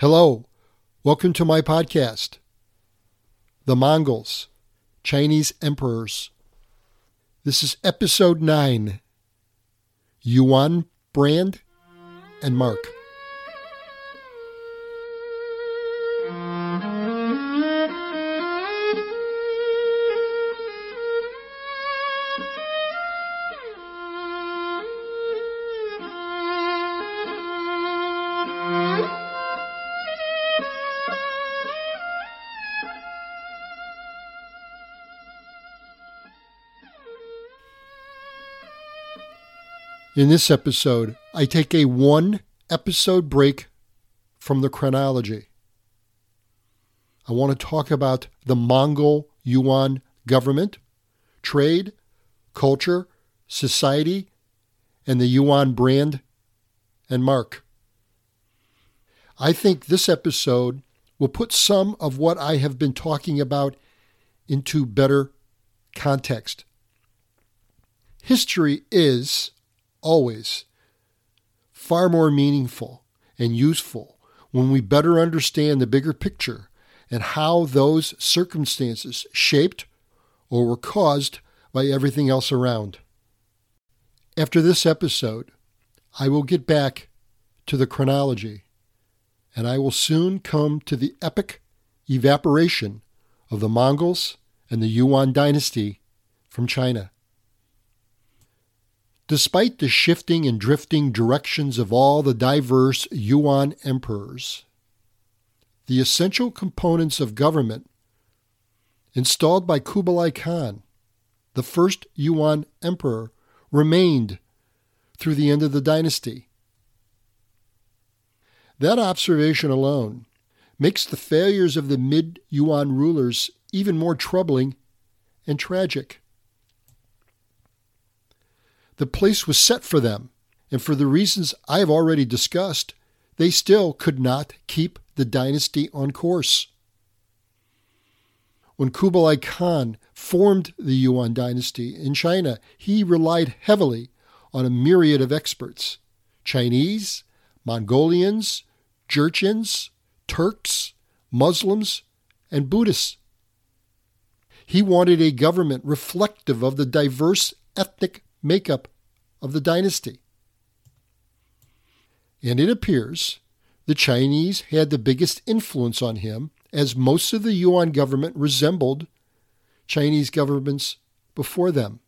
Hello, welcome to my podcast, The Mongols, Chinese Emperors. This is episode 9 Yuan Brand and Mark. In this episode, I take a one episode break from the chronology. I want to talk about the Mongol Yuan government, trade, culture, society, and the Yuan brand and mark. I think this episode will put some of what I have been talking about into better context. History is always far more meaningful and useful when we better understand the bigger picture and how those circumstances shaped or were caused by everything else around. After this episode, I will get back to the chronology, and I will soon come to the epic evaporation of the Mongols and the Yuan dynasty from China. Despite the shifting and drifting directions of all the diverse Yuan emperors, the essential components of government installed by Kublai Khan, the first Yuan emperor, remained through the end of the dynasty. That observation alone makes the failures of the mid Yuan rulers even more troubling and tragic. The place was set for them, and for the reasons I have already discussed, they still could not keep the dynasty on course. When Kublai Khan formed the Yuan dynasty in China, he relied heavily on a myriad of experts Chinese, Mongolians, Jurchens, Turks, Muslims, and Buddhists. He wanted a government reflective of the diverse ethnic makeup of the dynasty. And it appears the Chinese had the biggest influence on him, as most of the Yuan government resembled Chinese governments before them.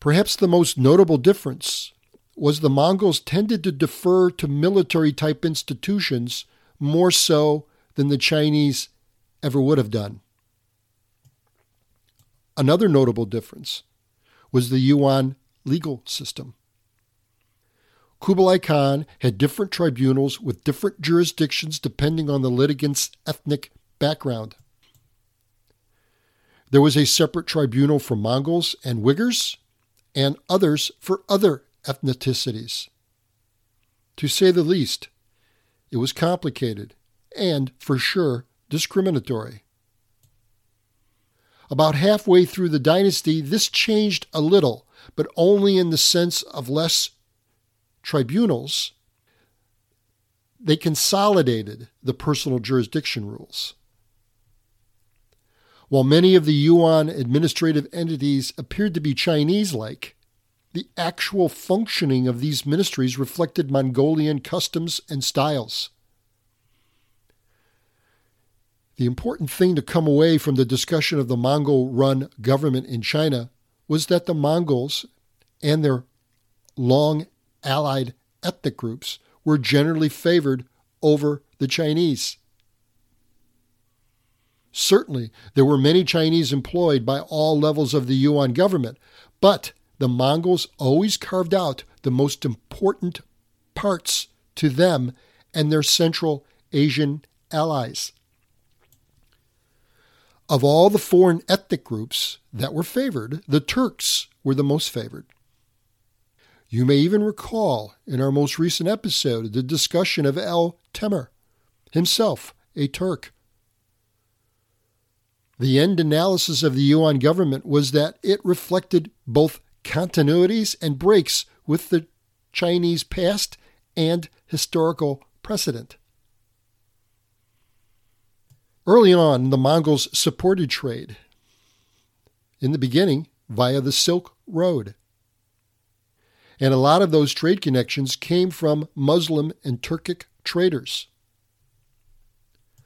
Perhaps the most notable difference was the Mongols tended to defer to military type institutions more so than the Chinese ever would have done. Another notable difference was the Yuan legal system. Kublai Khan had different tribunals with different jurisdictions depending on the litigant's ethnic background. There was a separate tribunal for Mongols and Uyghurs, and others for other ethnicities. To say the least, it was complicated and, for sure, discriminatory. About halfway through the dynasty, this changed a little, but only in the sense of less tribunals. They consolidated the personal jurisdiction rules. While many of the Yuan administrative entities appeared to be Chinese like, the actual functioning of these ministries reflected Mongolian customs and styles. The important thing to come away from the discussion of the Mongol run government in China was that the Mongols and their long allied ethnic groups were generally favored over the Chinese. Certainly, there were many Chinese employed by all levels of the Yuan government, but the Mongols always carved out the most important parts to them and their Central Asian allies. Of all the foreign ethnic groups that were favored, the Turks were the most favored. You may even recall in our most recent episode the discussion of El Temur, himself a Turk. The end analysis of the Yuan government was that it reflected both continuities and breaks with the Chinese past and historical precedent. Early on, the Mongols supported trade, in the beginning via the Silk Road. And a lot of those trade connections came from Muslim and Turkic traders.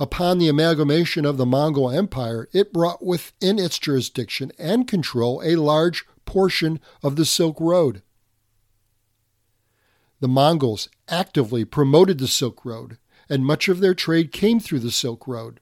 Upon the amalgamation of the Mongol Empire, it brought within its jurisdiction and control a large portion of the Silk Road. The Mongols actively promoted the Silk Road, and much of their trade came through the Silk Road.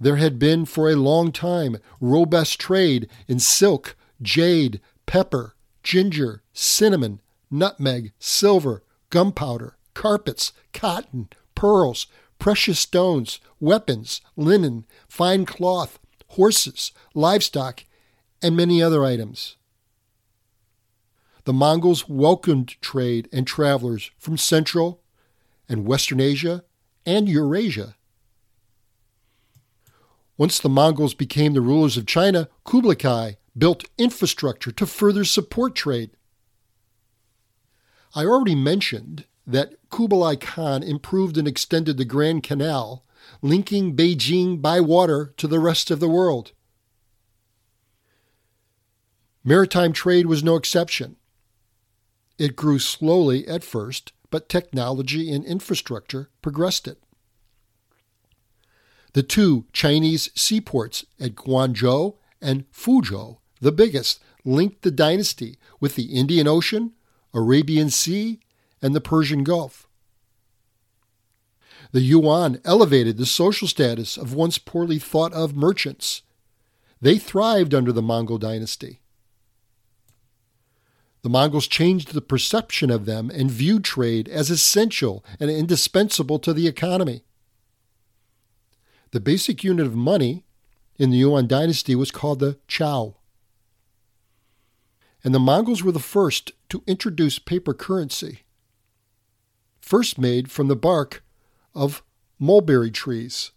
There had been for a long time robust trade in silk, jade, pepper, ginger, cinnamon, nutmeg, silver, gunpowder, carpets, cotton, pearls, precious stones, weapons, linen, fine cloth, horses, livestock, and many other items. The Mongols welcomed trade and travelers from Central and Western Asia and Eurasia. Once the Mongols became the rulers of China, Kublai Khan built infrastructure to further support trade. I already mentioned that Kublai Khan improved and extended the Grand Canal, linking Beijing by water to the rest of the world. Maritime trade was no exception. It grew slowly at first, but technology and infrastructure progressed it. The two Chinese seaports at Guangzhou and Fuzhou, the biggest, linked the dynasty with the Indian Ocean, Arabian Sea, and the Persian Gulf. The Yuan elevated the social status of once poorly thought of merchants. They thrived under the Mongol dynasty. The Mongols changed the perception of them and viewed trade as essential and indispensable to the economy. The basic unit of money in the Yuan dynasty was called the chao. And the Mongols were the first to introduce paper currency first made from the bark of mulberry trees.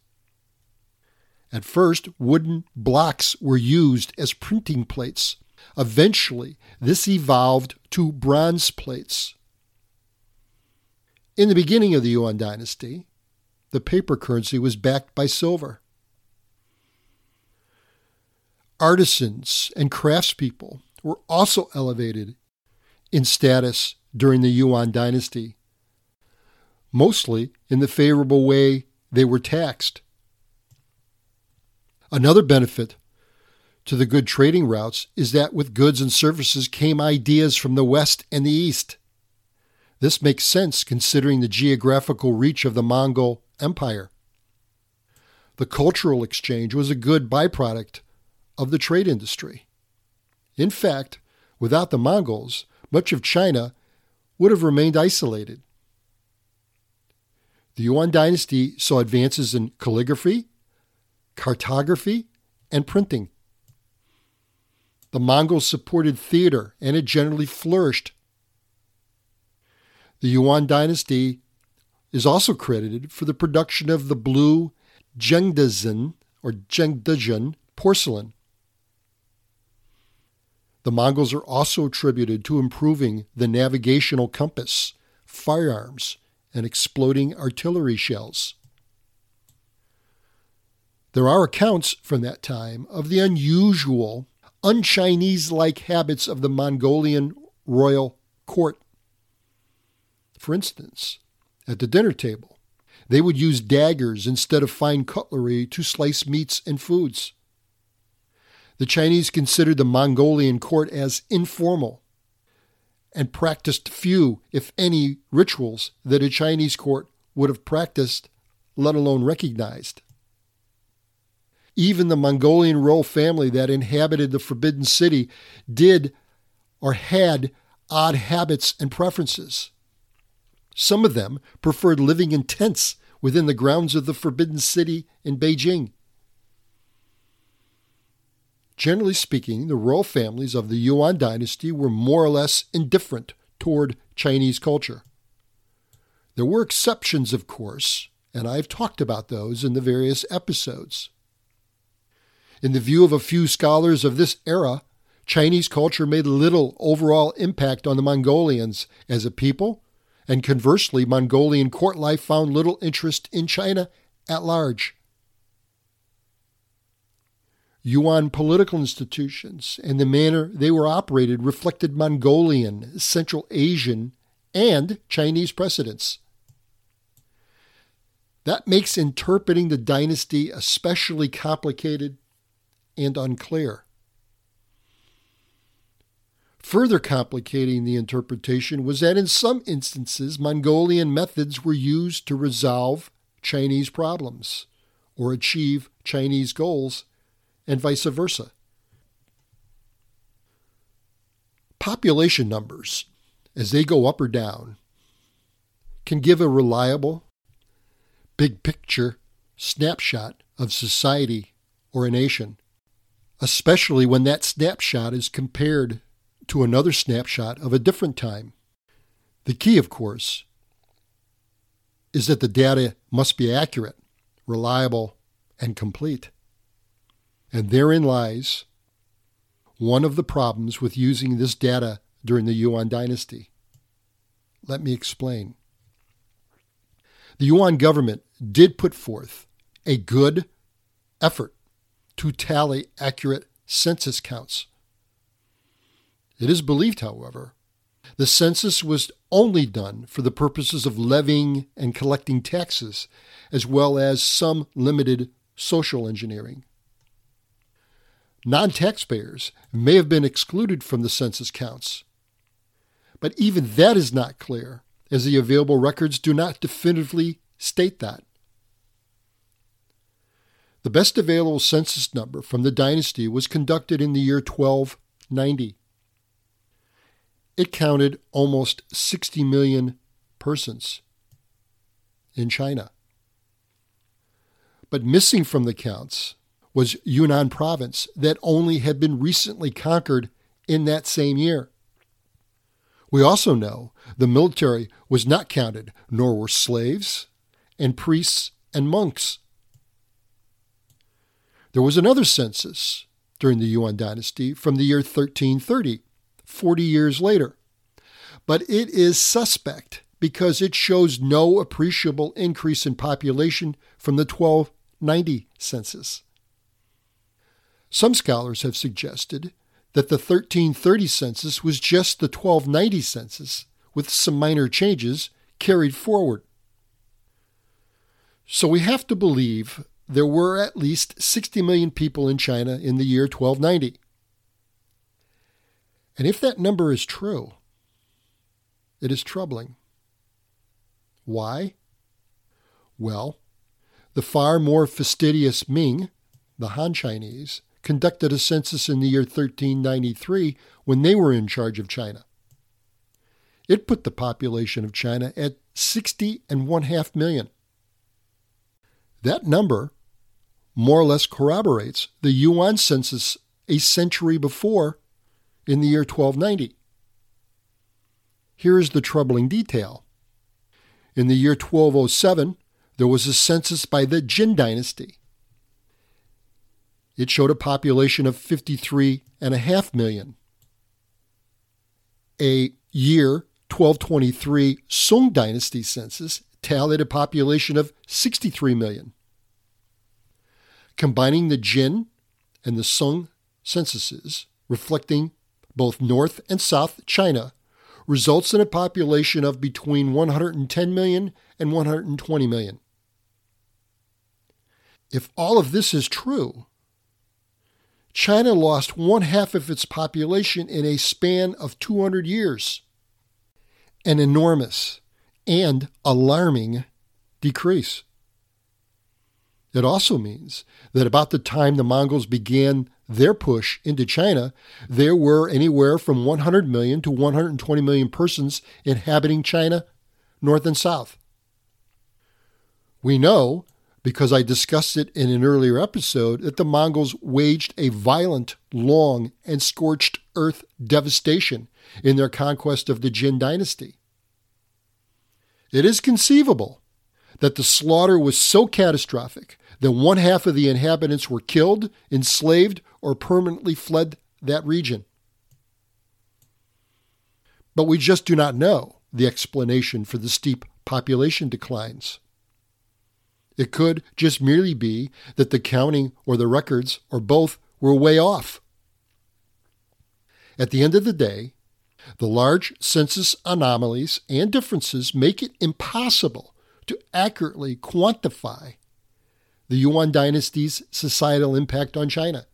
At first, wooden blocks were used as printing plates. Eventually, this evolved to bronze plates. In the beginning of the Yuan dynasty, the paper currency was backed by silver. Artisans and craftspeople were also elevated in status during the Yuan dynasty mostly in the favorable way they were taxed. Another benefit to the good trading routes is that with goods and services came ideas from the West and the East. This makes sense considering the geographical reach of the Mongol Empire. The cultural exchange was a good byproduct of the trade industry. In fact, without the Mongols, much of China would have remained isolated. The Yuan dynasty saw advances in calligraphy, cartography, and printing. The Mongols supported theater, and it generally flourished. The Yuan dynasty is also credited for the production of the blue Zhengdezhen or Zhengdezhen porcelain. The Mongols are also attributed to improving the navigational compass, firearms, and exploding artillery shells. There are accounts from that time of the unusual, un Chinese like habits of the Mongolian royal court. For instance, at the dinner table, they would use daggers instead of fine cutlery to slice meats and foods. The Chinese considered the Mongolian court as informal and practiced few, if any, rituals that a Chinese court would have practiced, let alone recognized. Even the Mongolian royal family that inhabited the Forbidden City did or had odd habits and preferences. Some of them preferred living in tents within the grounds of the Forbidden City in Beijing. Generally speaking, the royal families of the Yuan dynasty were more or less indifferent toward Chinese culture. There were exceptions, of course, and I've talked about those in the various episodes. In the view of a few scholars of this era, Chinese culture made little overall impact on the Mongolians as a people and conversely, Mongolian court life found little interest in China at large. Yuan political institutions and the manner they were operated reflected Mongolian, Central Asian, and Chinese precedents. That makes interpreting the dynasty especially complicated and unclear. Further complicating the interpretation was that in some instances, Mongolian methods were used to resolve Chinese problems or achieve Chinese goals, and vice versa. Population numbers, as they go up or down, can give a reliable, big picture snapshot of society or a nation, especially when that snapshot is compared to another snapshot of a different time. The key, of course, is that the data must be accurate, reliable, and complete. And therein lies one of the problems with using this data during the Yuan dynasty. Let me explain. The Yuan government did put forth a good effort to tally accurate census counts. It is believed, however, the census was only done for the purposes of levying and collecting taxes, as well as some limited social engineering. Non taxpayers may have been excluded from the census counts, but even that is not clear, as the available records do not definitively state that. The best available census number from the dynasty was conducted in the year 1290 it counted almost 60 million persons in China. But missing from the counts was Yunnan province that only had been recently conquered in that same year. We also know the military was not counted, nor were slaves and priests and monks. There was another census during the Yuan dynasty from the year 1330 40 years later. But it is suspect because it shows no appreciable increase in population from the 1290 census. Some scholars have suggested that the 1330 census was just the 1290 census, with some minor changes carried forward. So we have to believe there were at least 60 million people in China in the year 1290. And if that number is true, it is troubling. Why? Well, the far more fastidious Ming, the Han Chinese, conducted a census in the year 1393 when they were in charge of China. It put the population of China at 60 and one half million. That number more or less corroborates the Yuan census a century before in the year 1290. Here is the troubling detail. In the year 1207, there was a census by the Jin dynasty. It showed a population of 53.5 million. A year 1223 Sung dynasty census tallied a population of 63 million. Combining the Jin and the Sung censuses, reflecting both North and South China, results in a population of between 110 million and 120 million. If all of this is true, China lost one half of its population in a span of 200 years. An enormous and alarming decrease. It also means that about the time the Mongols began their push into China, there were anywhere from 100 million to 120 million persons inhabiting China, north and south. We know, because I discussed it in an earlier episode, that the Mongols waged a violent, long, and scorched earth devastation in their conquest of the Jin dynasty. It is conceivable that the slaughter was so catastrophic that one half of the inhabitants were killed, enslaved, or permanently fled that region. But we just do not know the explanation for the steep population declines. It could just merely be that the counting or the records or both were way off. At the end of the day, the large census anomalies and differences make it impossible to accurately quantify the Yuan dynasty's societal impact on China.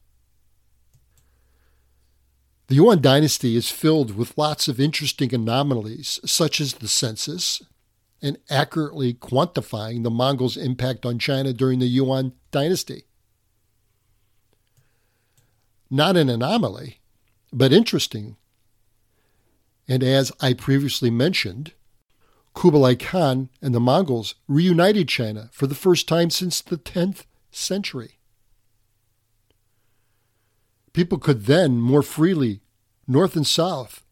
The Yuan dynasty is filled with lots of interesting anomalies, such as the census and accurately quantifying the Mongols' impact on China during the Yuan dynasty. Not an anomaly, but interesting. And as I previously mentioned, Kublai Khan and the Mongols reunited China for the first time since the 10th century. People could then more freely, north and south,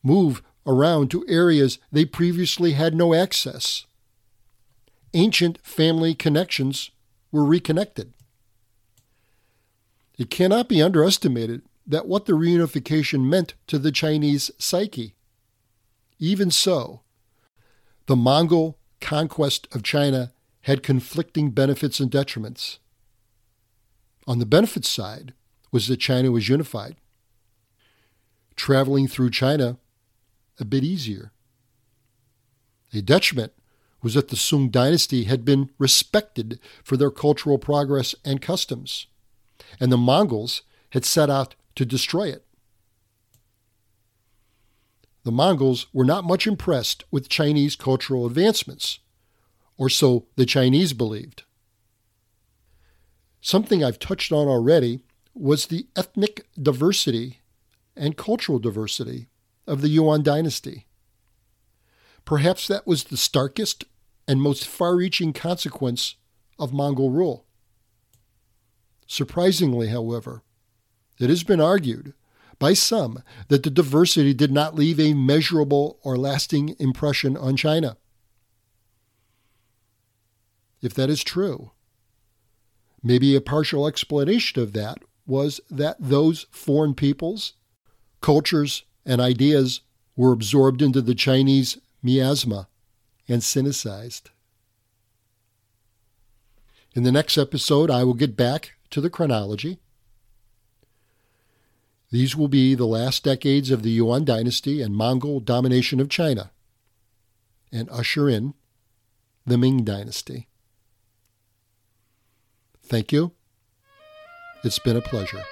move around to areas they previously had no access. Ancient family connections were reconnected. It cannot be underestimated that what the reunification meant to the Chinese psyche. Even so, the Mongol conquest of China had conflicting benefits and detriments. On the benefits side was that China was unified. Traveling through China a bit easier. A detriment was that the Sung dynasty had been respected for their cultural progress and customs, and the Mongols had set out to destroy it. The Mongols were not much impressed with Chinese cultural advancements, or so the Chinese believed. Something I've touched on already was the ethnic diversity and cultural diversity of the Yuan dynasty. Perhaps that was the starkest and most far reaching consequence of Mongol rule. Surprisingly, however, it has been argued by some that the diversity did not leave a measurable or lasting impression on China. If that is true, maybe a partial explanation of that was that those foreign peoples, cultures, and ideas were absorbed into the Chinese miasma and sinicized. In the next episode, I will get back to the chronology these will be the last decades of the Yuan dynasty and Mongol domination of China, and usher in the Ming dynasty. Thank you. It's been a pleasure.